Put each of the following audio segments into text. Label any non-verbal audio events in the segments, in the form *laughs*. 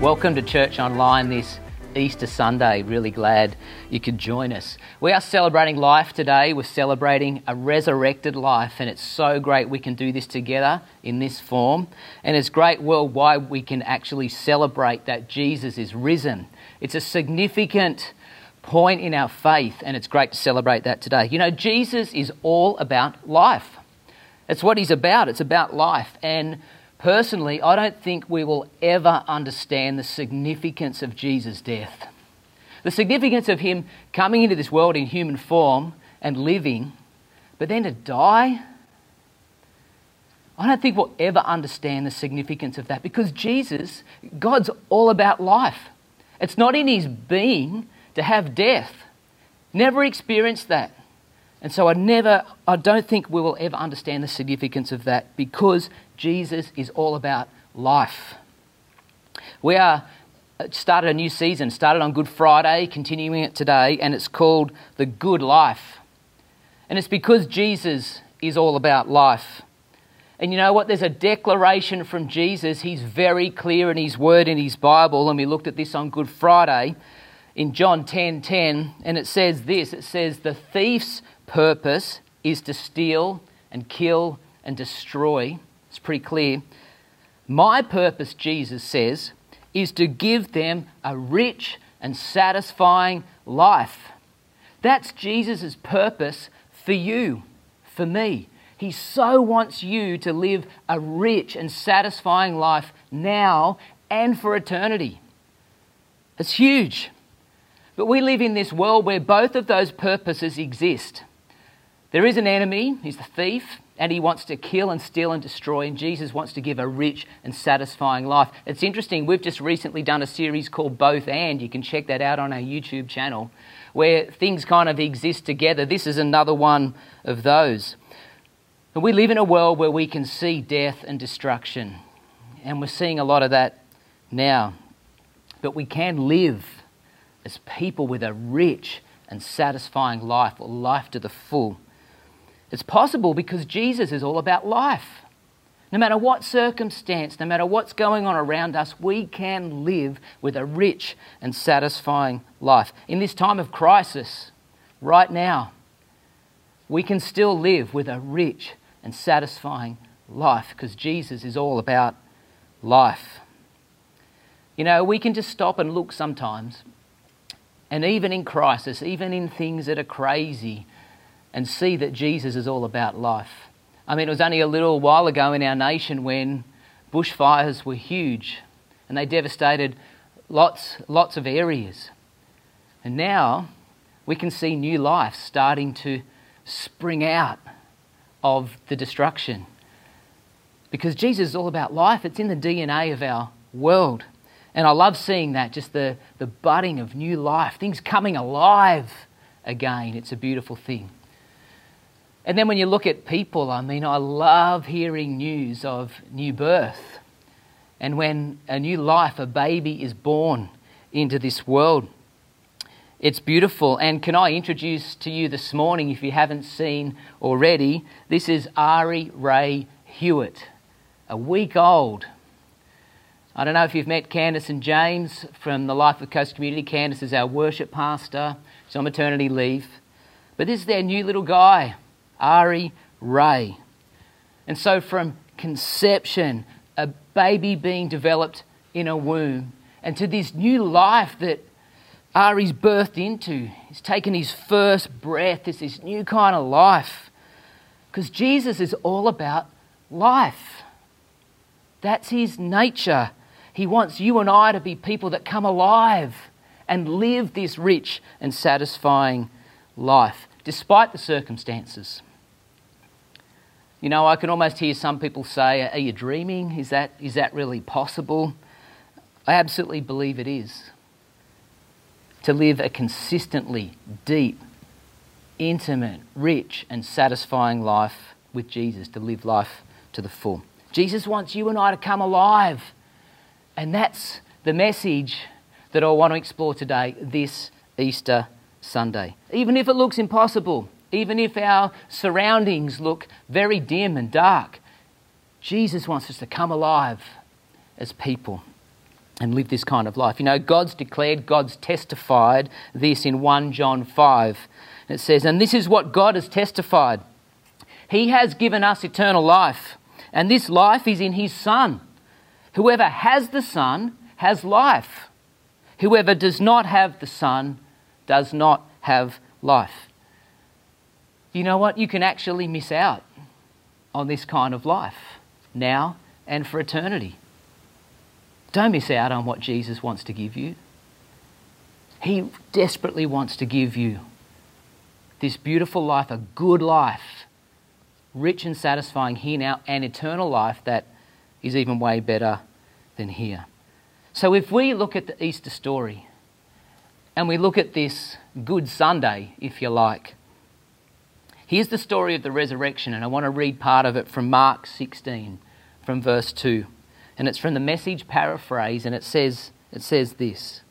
Welcome to Church Online this Easter Sunday. Really glad you could join us. We are celebrating life today. We're celebrating a resurrected life, and it's so great we can do this together in this form. And it's great worldwide we can actually celebrate that Jesus is risen. It's a significant point in our faith, and it's great to celebrate that today. You know, Jesus is all about life. It's what he's about. It's about life. And Personally, I don't think we will ever understand the significance of Jesus' death. The significance of him coming into this world in human form and living, but then to die. I don't think we'll ever understand the significance of that because Jesus, God's all about life. It's not in his being to have death. Never experienced that. And so I never, I don't think we will ever understand the significance of that because Jesus is all about life. We are started a new season, started on Good Friday, continuing it today, and it's called The Good Life. And it's because Jesus is all about life. And you know what? There's a declaration from Jesus. He's very clear in his word in his Bible, and we looked at this on Good Friday in John 10:10, 10, 10, and it says this. It says, "The thief's purpose is to steal and kill and destroy. It's pretty clear. My purpose, Jesus says, is to give them a rich and satisfying life. That's Jesus' purpose for you, for me. He so wants you to live a rich and satisfying life now and for eternity. It's huge. But we live in this world where both of those purposes exist. There is an enemy, he's the thief, and he wants to kill and steal and destroy, and Jesus wants to give a rich and satisfying life. It's interesting, we've just recently done a series called Both and. You can check that out on our YouTube channel, where things kind of exist together. This is another one of those. And we live in a world where we can see death and destruction, and we're seeing a lot of that now. But we can live as people with a rich and satisfying life, or life to the full. It's possible because Jesus is all about life. No matter what circumstance, no matter what's going on around us, we can live with a rich and satisfying life. In this time of crisis, right now, we can still live with a rich and satisfying life because Jesus is all about life. You know, we can just stop and look sometimes, and even in crisis, even in things that are crazy, and see that Jesus is all about life. I mean, it was only a little while ago in our nation when bushfires were huge and they devastated lots, lots of areas. And now we can see new life starting to spring out of the destruction. Because Jesus is all about life, it's in the DNA of our world. And I love seeing that, just the, the budding of new life, things coming alive again. It's a beautiful thing. And then when you look at people, I mean, I love hearing news of new birth. And when a new life, a baby is born into this world, it's beautiful. And can I introduce to you this morning, if you haven't seen already, this is Ari Ray Hewitt, a week old. I don't know if you've met Candice and James from the Life of Coast Community. Candice is our worship pastor, she's on maternity leave. But this is their new little guy. Ari Ray. And so, from conception, a baby being developed in a womb, and to this new life that Ari's birthed into, he's taken his first breath, it's this new kind of life. Because Jesus is all about life. That's his nature. He wants you and I to be people that come alive and live this rich and satisfying life, despite the circumstances. You know, I can almost hear some people say, Are you dreaming? Is that, is that really possible? I absolutely believe it is. To live a consistently deep, intimate, rich, and satisfying life with Jesus, to live life to the full. Jesus wants you and I to come alive. And that's the message that I want to explore today, this Easter Sunday. Even if it looks impossible, even if our surroundings look very dim and dark. Jesus wants us to come alive as people. and live this kind of life. You know, God's declared, God's testified this in 1 John 5. It says, And this is what God has testified He has given us eternal life, and this life is in His Son. Whoever has the Son has life. Whoever does not have the Son does not have life. You know what? You can actually miss out on this kind of life now and for eternity. Don't miss out on what Jesus wants to give you. He desperately wants to give you this beautiful life, a good life, rich and satisfying here now, and eternal life that is even way better than here. So if we look at the Easter story and we look at this Good Sunday, if you like, here's the story of the resurrection, and I want to read part of it from Mark 16, from verse 2 and it's from the message paraphrase, and it says, it says this.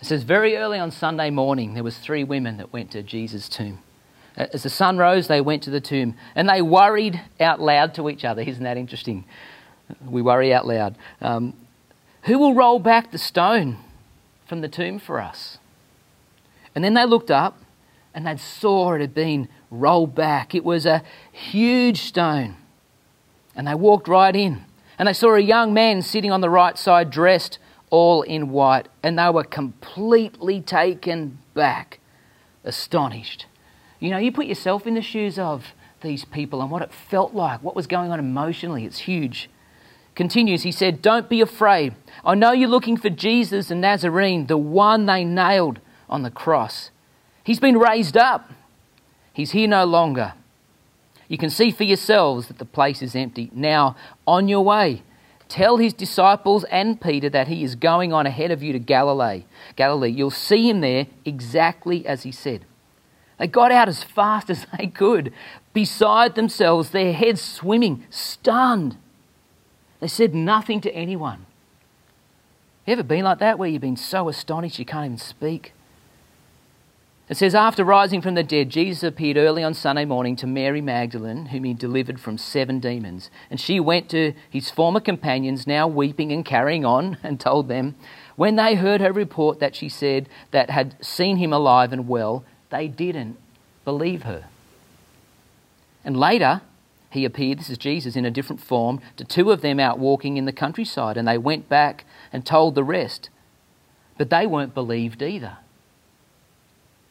It says, Very early on Sunday morning, there was three women that went to Jesus' tomb. As the sun rose, they went to the tomb, and they worried out loud to each other. *laughs* Isn't that interesting? We worry out loud. Um, Who will roll back the stone from the tomb for us? And then they looked up, and they saw it had been rolled back. It was a huge stone. And they walked right in. And they saw a young man sitting on the right side, dressed all in white, and they were completely taken back, astonished. You know, you put yourself in the shoes of these people and what it felt like, what was going on emotionally. It's huge. Continues, he said, Don't be afraid. I know you're looking for Jesus the Nazarene, the one they nailed on the cross. He's been raised up. He's here no longer. You can see for yourselves that the place is empty. Now, on your way, tell his disciples and Peter that he is going on ahead of you to Galilee. Galilee, you'll see him there exactly as he said. They got out as fast *laughs* as they could, beside themselves, their heads swimming, stunned. They said nothing to anyone. You ever been like that where you've been so astonished you can't even speak? It says, After rising from the dead, Jesus appeared early on Sunday morning to Mary Magdalene, whom he delivered from seven demons. And she went to his former companions, now weeping and carrying on, *laughs* and told them. When they heard her report that she said that had seen him alive and well, they didn't believe her. And later, he appeared, this is Jesus in a different form, to two of them out walking in the countryside, and they went back and told the rest. But they weren't believed either.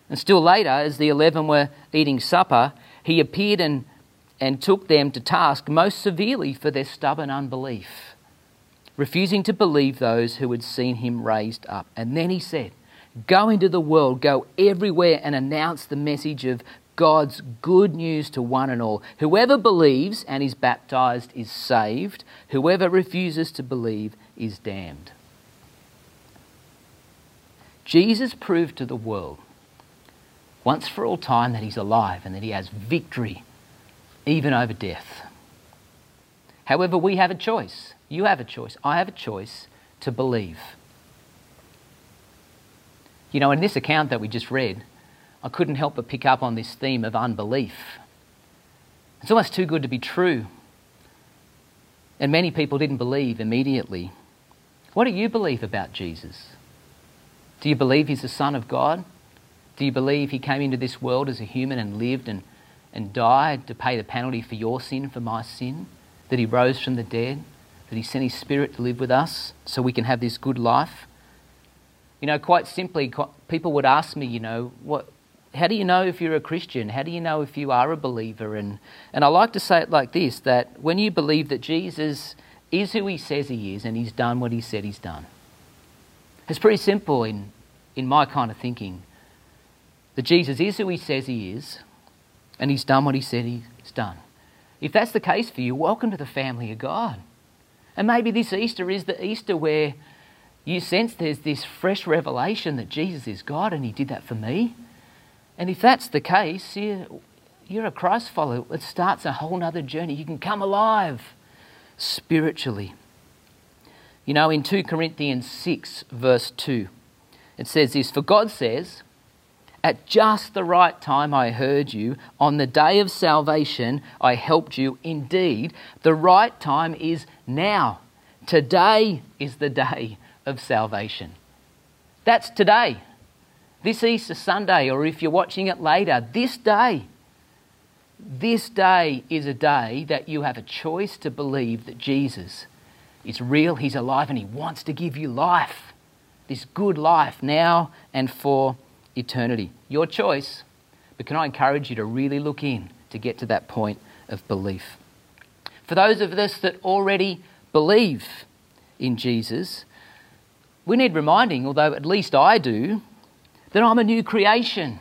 And still later, as the eleven were eating supper, he appeared and, and took them to task most severely for their stubborn unbelief, refusing to believe those who had seen him raised up. And then he said, Go into the world, go everywhere, and announce the message of God's good news to one and all. Whoever believes and is baptized is saved, whoever refuses to believe is damned. Jesus proved to the world once for all time that he's alive and that he has victory even over death. However, we have a choice. You have a choice. I have a choice to believe. You know, in this account that we just read, I couldn't help but pick up on this theme of unbelief. It's almost too good to be true. And many people didn't believe immediately. What do you believe about Jesus? Do you believe he's the Son of God? Do you believe he came into this world as a human and lived and, and died to pay the penalty for your sin, for my sin? That he rose from the dead? That he sent his spirit to live with us so we can have this good life? You know, quite simply, people would ask me, you know, what, how do you know if you're a Christian? How do you know if you are a believer? And, and I like to say it like this that when you believe that Jesus is who he says he is and he's done what he said he's done, it's pretty simple in, in my kind of thinking that Jesus is who he says he is and he's done what he said he's done. If that's the case for you, welcome to the family of God. And maybe this Easter is the Easter where you sense there's this fresh revelation that Jesus is God and he did that for me. And if that's the case, you're, a Christ follower. It starts a whole other journey. You can come alive spiritually. You know, in 2 Corinthians 6, verse 2, it says this For God says, at just the right time, I heard you. On the day of salvation, I helped you. Indeed, the right time is now. Today is the day of salvation. That's today, this Easter Sunday, or if you're watching it later, this day. This day is a day that you have a choice to believe that Jesus is real, He's alive, and He wants to give you life. This good life now and for eternity. Your choice, but can I encourage you to really look in to get to that point of belief? For those of us that already believe in Jesus, we need reminding, although at least I do, that I'm a new creation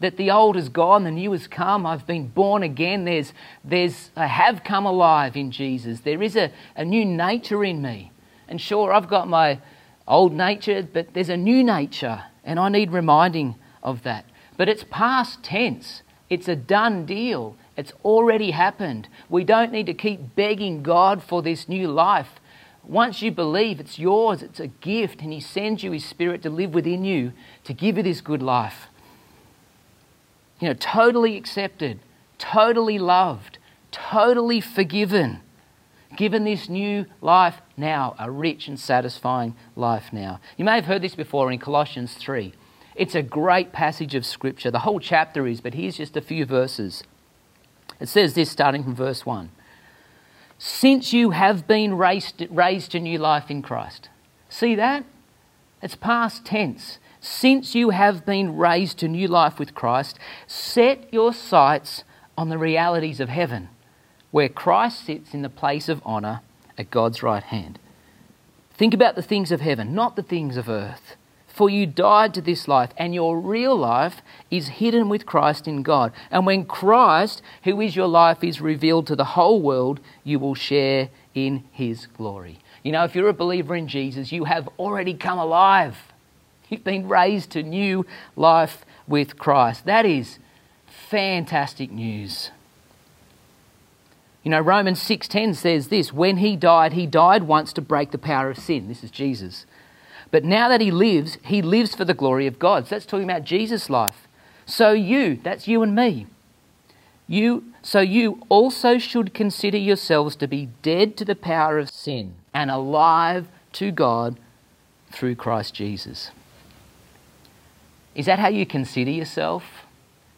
that the old is gone, the new has come. I've been born again. There's, there's, I have come alive in Jesus. There is a, a new nature in me. And sure, I've got my old nature, but there's a new nature, and I need reminding of that. But it's past tense, it's a done deal. It's already happened. We don't need to keep begging God for this new life. Once you believe, it's yours, it's a gift, and He sends you His Spirit to live within you to give you this good life you know, totally accepted, totally loved, totally forgiven, given this new life now, a rich and satisfying life now. You may have heard this before in Colossians 3. It's a great passage of Scripture. The whole chapter is, but here's just a few verses. It says this starting from verse 1 Since you have been raised, raised to new life in Christ. See that? It's past tense. Since you have been raised to new life with Christ, set your sights on the realities of heaven, where Christ sits in the place of honour at God's right hand. Think about the things of heaven, not the things of earth. For you died to this life, and your real life is hidden with Christ in God. And when Christ, who is your life, is revealed to the whole world, you will share in his glory. You know, if you're a believer in Jesus, you have already come alive. You've been raised to new life with Christ. That is fantastic news. You know, Romans 6:10 says this, when he died, he died once to break the power of sin. This is Jesus. But now that he lives, he lives for the glory of God. So that's talking about Jesus' life. So you, that's you and me. You so you also should consider yourselves to be dead to the power of sin and alive to God through Christ Jesus. Is that how you consider yourself?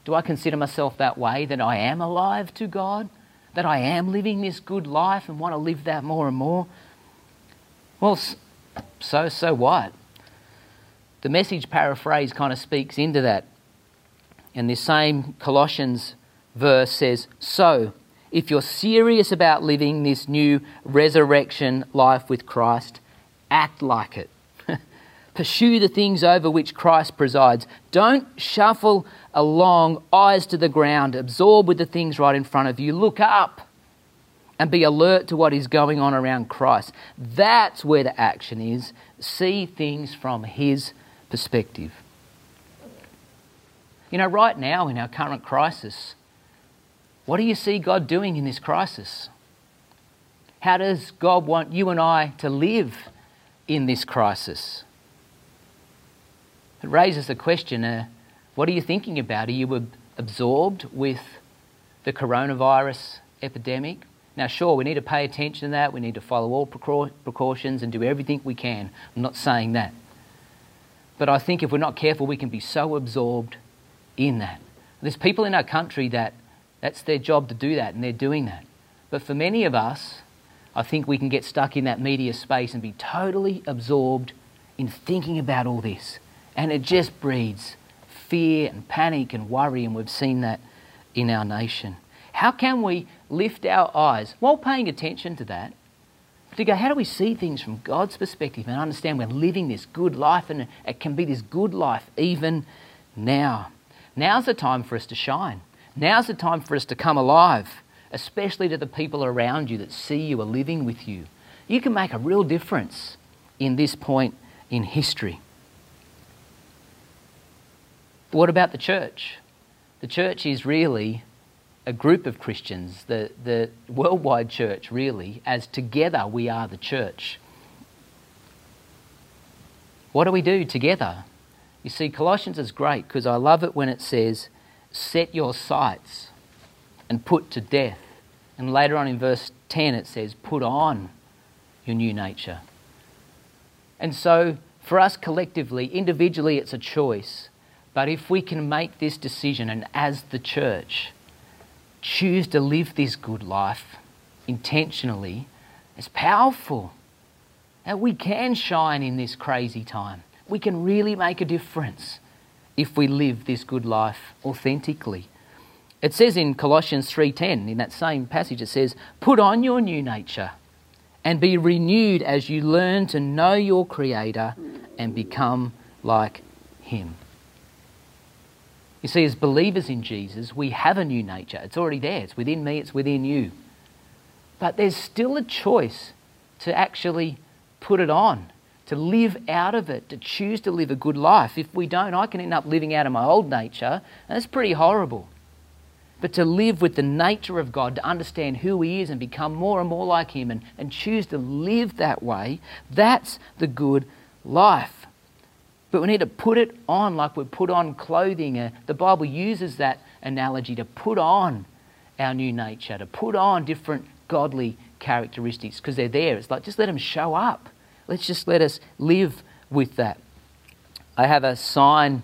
Do I consider myself that way, that I am alive to God? That I am living this good life and want to live that more and more? Well, so, so what? The message paraphrase kind of speaks into that. And this same Colossians verse says, So, if you're serious about living this new resurrection life with Christ, act like it. *laughs* Pursue the things over which Christ presides. Don't shuffle along, eyes to the ground, absorb with the things right in front of you. Look up and be alert to what is going on around Christ. That's where the action is. See things from His perspective. You know, right now in our current crisis, what do you see God doing in this crisis? How does God want you and I to live in this crisis? It raises the question uh, what are you thinking about? Are you absorbed with the coronavirus epidemic? Now, sure, we need to pay attention to that. We need to follow all precautions and do everything we can. I'm not saying that. But I think if we're not careful, we can be so absorbed in that. There's people in our country that that's their job to do that, and they're doing that. But for many of us, I think we can get stuck in that media space and be totally absorbed in thinking about all this and it just breeds fear and panic and worry, and we've seen that in our nation. How can we lift our eyes while paying attention to that? To go, how do we see things from God's perspective and understand we're living this good life and it can be this good life even now? Now's the time for us to shine. Now's the time for us to come alive, especially to the people around you that see you are living with you. You can make a real difference in this point in history. But what about the church? The church is really a group of Christians, the, the worldwide church, really, as together we are the church. What do we do together? You see, Colossians is great because I love it when it says, set your sights and put to death. And later on in verse 10, it says, put on your new nature. And so, for us collectively, individually, it's a choice. But if we can make this decision and as the church choose to live this good life intentionally, it's powerful. And we can shine in this crazy time. We can really make a difference if we live this good life authentically. It says in Colossians 3:10 in that same passage it says, "Put on your new nature and be renewed as you learn to know your creator and become like him." You see as believers in Jesus, we have a new nature. It's already there. It's within me, it's within you. But there's still a choice to actually put it on, to live out of it, to choose to live a good life. If we don't, I can end up living out of my old nature, and that's pretty horrible but to live with the nature of God, to understand who He is and become more and more like Him and, and choose to live that way, that's the good life. But we need to put it on like we put on clothing. Uh, the Bible uses that analogy to put on our new nature, to put on different godly characteristics because they're there. It's like just let them show up. Let's just let us live with that. I have a sign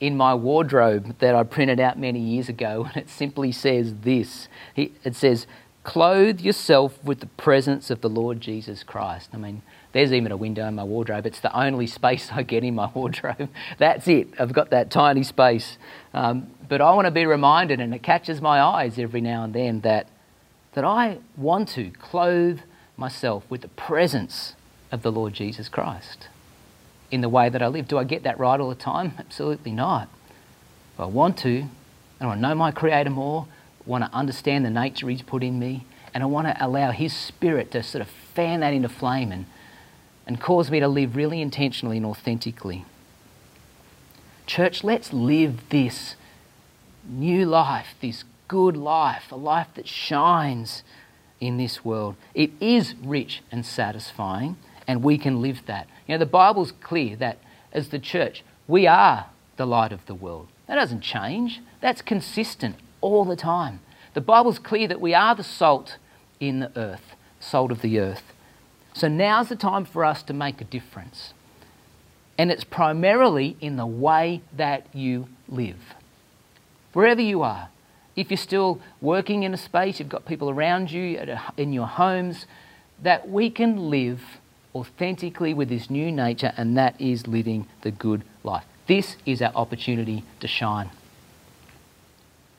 in my wardrobe that I printed out many years ago, *laughs* and it simply says this it says, Clothe yourself with the presence of the Lord Jesus Christ. I mean, there's even a window in my wardrobe. It's the only space I get in my wardrobe. *laughs* That's it. I've got that tiny space. Um, but I want to be reminded, and it catches my eyes every now and then, that, that I want to clothe myself with the presence of the Lord Jesus Christ in the way that I live. Do I get that right all the time? Absolutely not. But I want to. and I want to know my Creator more. I want to understand the nature He's put in me. And I want to allow His Spirit to sort of fan that into flame and, and cause me to live really intentionally and authentically. Church, let's live this new life, this good life, a life that shines in this world. It is rich and satisfying, and we can live that. You know, the Bible's clear that as the church, we are the light of the world. That doesn't change, that's consistent all the time. The Bible's clear that we are the salt in the earth, salt of the earth. So now's the time for us to make a difference. And it's primarily in the way that you live. Wherever you are, if you're still working in a space, you've got people around you in your homes, that we can live authentically with this new nature, and that is living the good life. This is our opportunity to shine.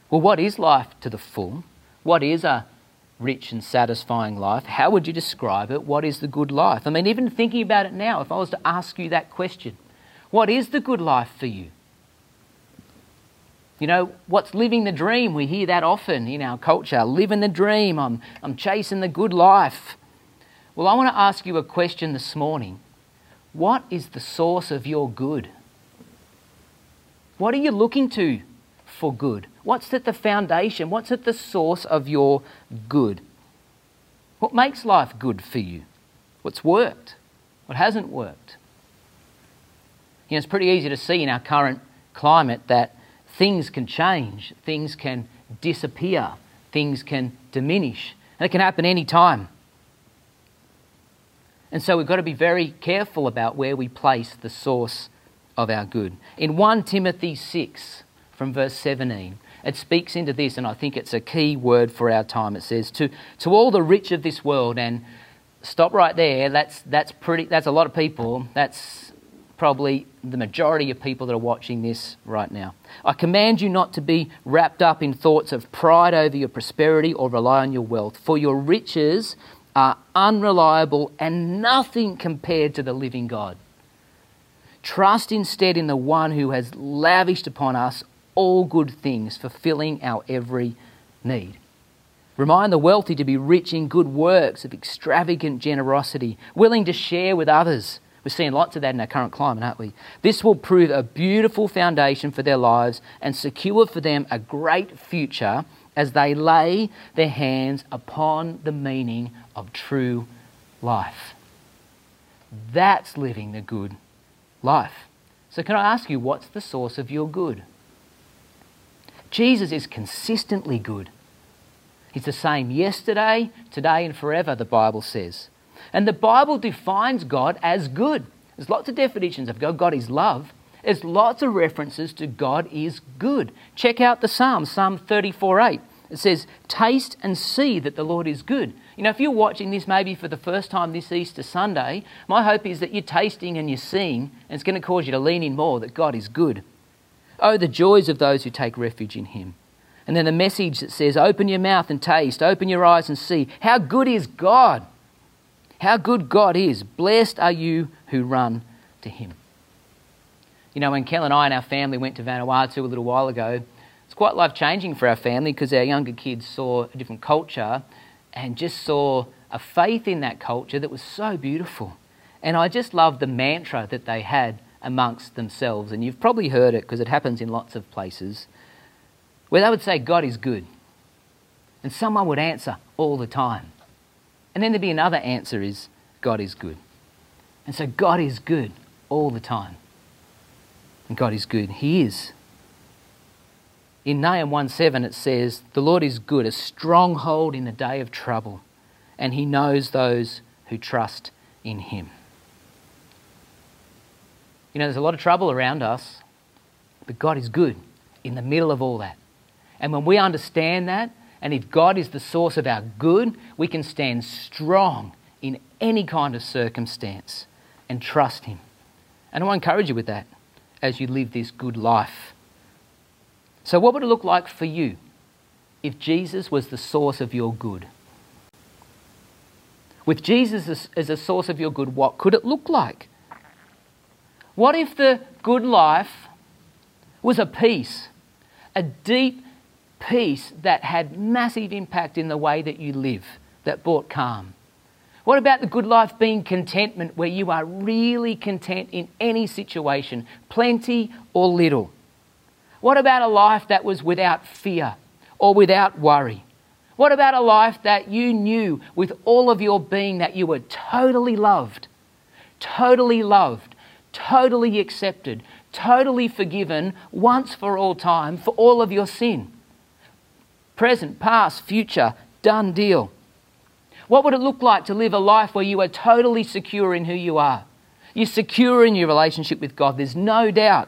Well, what is life to the full? What is a rich and satisfying life? How would you describe it? What is the good life? I mean, even thinking about it now, if I was to ask you that question, what is the good life for you? You know, what's living the dream? We hear that often in our culture. Living the dream. I'm, I'm chasing the good life. Well, I want to ask you a question this morning. What is the source of your good? What are you looking to for good? What's at the foundation? What's at the source of your good? What makes life good for you? What's worked? What hasn't worked? You know, it's pretty easy to see in our current climate that things can change, things can disappear, things can diminish, and it can happen any time. And so we've got to be very careful about where we place the source of our good. In 1 Timothy 6, from verse 17, it speaks into this, and I think it's a key word for our time. It says, To, to all the rich of this world, and stop right there, that's, that's, pretty, that's a lot of people. That's probably the majority of people that are watching this right now. I command you not to be wrapped up in thoughts of pride over your prosperity or rely on your wealth, for your riches are unreliable and nothing compared to the living God. Trust instead in the one who has lavished upon us all good things, fulfilling our every need. Remind the wealthy to be rich in good works of extravagant generosity, willing to share with others. We're seeing lots of that in our current climate, aren't we? This will prove a beautiful foundation for their lives and secure for them a great future as they lay their hands upon the meaning of true life. That's living the good life. So, can I ask you, what's the source of your good? Jesus is consistently good. He's the same yesterday, today, and forever, the Bible says. And the Bible defines God as good. There's lots of definitions of God. God is love. There's lots of references to God is good. Check out the Psalm, Psalm 34 8. It says, Taste and see that the Lord is good. You know, if you're watching this maybe for the first time this Easter Sunday, my hope is that you're tasting and you're seeing, and it's going to cause you to lean in more that God is good. Oh, the joys of those who take refuge in Him. And then the message that says, Open your mouth and taste, open your eyes and see. How good is God! How good God is. Blessed are you who run to Him. You know, when Kel and I and our family went to Vanuatu a little while ago, it's quite life changing for our family because our younger kids saw a different culture and just saw a faith in that culture that was so beautiful. And I just loved the mantra that they had amongst themselves. And you've probably heard it because it happens in lots of places where they would say, God is good. And someone would answer all the time. And then there'd be another answer is, God is good. And so God is good all the time. And God is good. He is. In Nahum 1 7, it says, "The Lord is good, a stronghold in the day of trouble, and he knows those who trust in him." You know, there's a lot of trouble around us, but God is good in the middle of all that. And when we understand that, and if God is the source of our good, we can stand strong in any kind of circumstance and trust Him. And I want to encourage you with that as you live this good life. So, what would it look like for you if Jesus was the source of your good? With Jesus as a source of your good, what could it look like? What if the good life was a peace, a deep peace that had massive impact in the way that you live, that brought calm? What about the good life being contentment, where you are really content in any situation, plenty or little? What about a life that was without fear or without worry? What about a life that you knew with all of your being that you were totally loved, totally loved, totally accepted, totally forgiven once for all time for all of your sin? Present, past, future, done deal. What would it look like to live a life where you are totally secure in who you are? You're secure in your relationship with God, there's no doubt.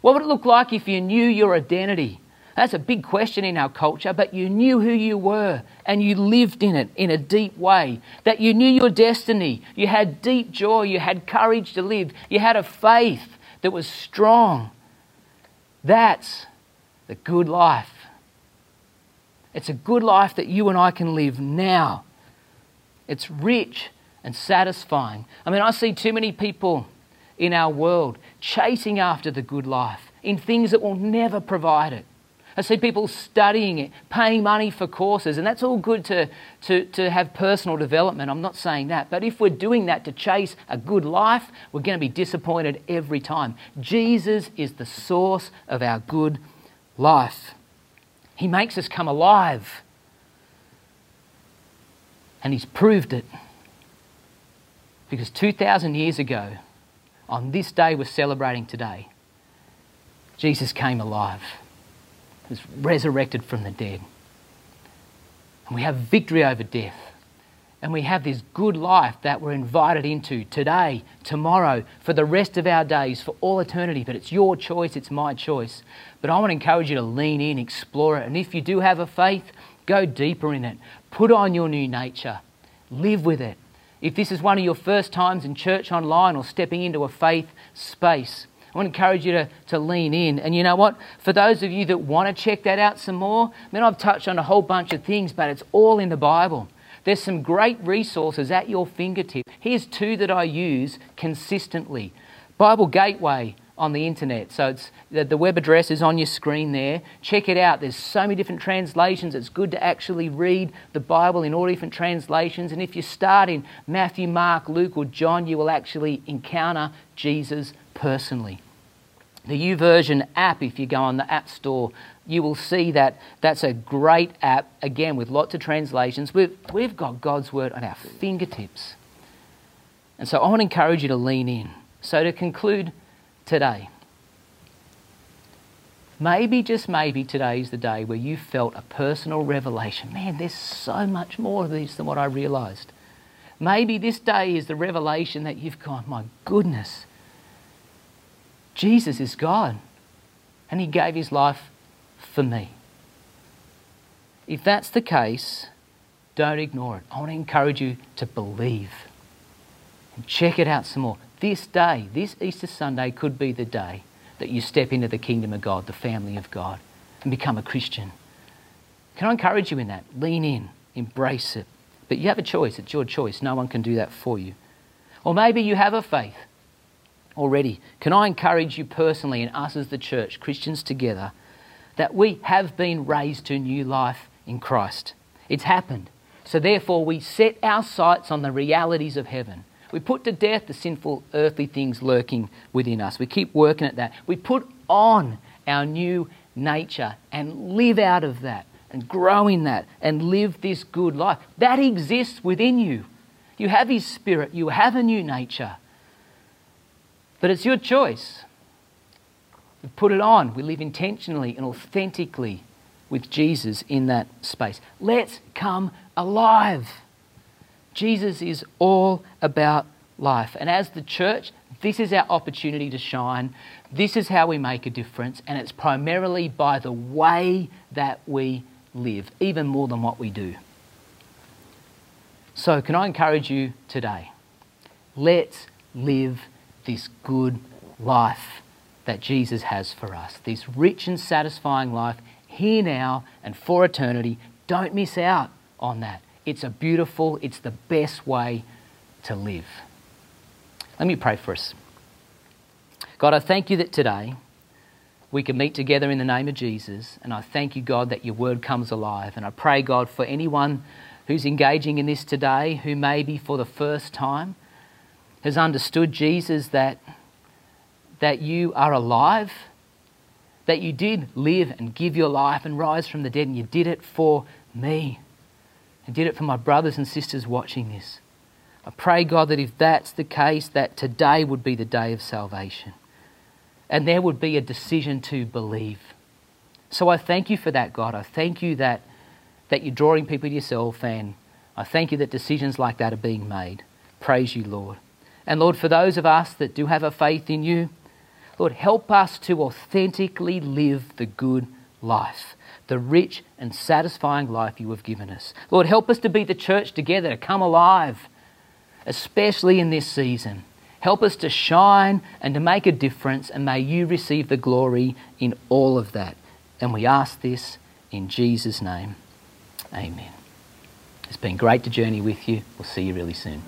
What would it look like if you knew your identity? That's a big question in our culture, but you knew who you were and you lived in it in a deep way. That you knew your destiny, you had deep joy, you had courage to live, you had a faith that was strong. That's the good life. It's a good life that you and I can live now. It's rich and satisfying. I mean, I see too many people in our world, chasing after the good life in things that will never provide it. I see people studying it, paying money for courses, and that's all good to, to, to have personal development. I'm not saying that. But if we're doing that to chase a good life, we're going to be disappointed every time. Jesus is the source of our good life, He makes us come alive. And He's proved it. Because 2,000 years ago, on this day we're celebrating today, Jesus came alive, was resurrected from the dead. And we have victory over death. And we have this good life that we're invited into today, tomorrow, for the rest of our days, for all eternity. But it's your choice, it's my choice. But I want to encourage you to lean in, explore it. And if you do have a faith, go deeper in it. Put on your new nature, live with it. If this is one of your first times in church online or stepping into a faith space, I want to encourage you to, to lean in. And you know what? For those of you that want to check that out some more, I mean, I've touched on a whole bunch of things, but it's all in the Bible. There's some great resources at your fingertips. Here's two that I use consistently Bible Gateway on the internet. So it's the, the, web address is on your screen there. Check it out. There's so many different translations. It's good to actually read the Bible in all different translations. And if you start in Matthew, Mark, Luke, or John, you will actually encounter Jesus personally. The YouVersion app, if you go on the App Store, you will see that that's a great app, again, with lots of translations. We've, we've got God's Word at our fingertips. And so I want to encourage you to lean in. So, to conclude, today. Maybe, just maybe, today is the day where you felt a personal revelation. Man, there's so much more of this than what I realized. Maybe this day is the revelation that you've gone, my goodness, Jesus is God and He gave His life for me. If that's the case, don't ignore it. I want to encourage you to believe and check it out some more. This day, this Easter Sunday, could be the day that you step into the kingdom of God, the family of God, and become a Christian. Can I encourage you in that? Lean in, embrace it. But you have a choice, it's your choice. No one can do that for you. Or maybe you have a faith already. Can I encourage you personally and us as the church, Christians together, that we have been raised to new life in Christ? It's happened. So therefore, we set our sights on the realities of heaven. We put to death the sinful earthly things lurking within us. We keep working at that. We put on our new nature and live out of that and grow in that and live this good life. That exists within you. You have His Spirit, you have a new nature. But it's your choice. We put it on. We live intentionally and authentically with Jesus in that space. Let's come alive. Jesus is all about life. And as the church, this is our opportunity to shine. This is how we make a difference. And it's primarily by the way that we live, even more than what we do. So, can I encourage you today? Let's live this good life that Jesus has for us, this rich and satisfying life here now and for eternity. Don't miss out on that. It's a beautiful, it's the best way to live. Let me pray for us. God, I thank you that today we can meet together in the name of Jesus. And I thank you, God, that your word comes alive. And I pray, God, for anyone who's engaging in this today who maybe for the first time has understood, Jesus, that, that you are alive, that you did live and give your life and rise from the dead, and you did it for me and did it for my brothers and sisters watching this. I pray, God, that if that's the case, that today would be the day of salvation and there would be a decision to believe. So I thank you for that, God. I thank you that, that you're drawing people to yourself, and I thank you that decisions like that are being made. Praise you, Lord. And Lord, for those of us that do have a faith in you, Lord, help us to authentically live the good life, the rich and satisfying life you have given us. Lord, help us to be the church together, to come alive, especially in this season. Help us to shine and to make a difference, and may you receive the glory in all of that. And we ask this in Jesus' name. Amen. It's been great to journey with you. We'll see you really soon.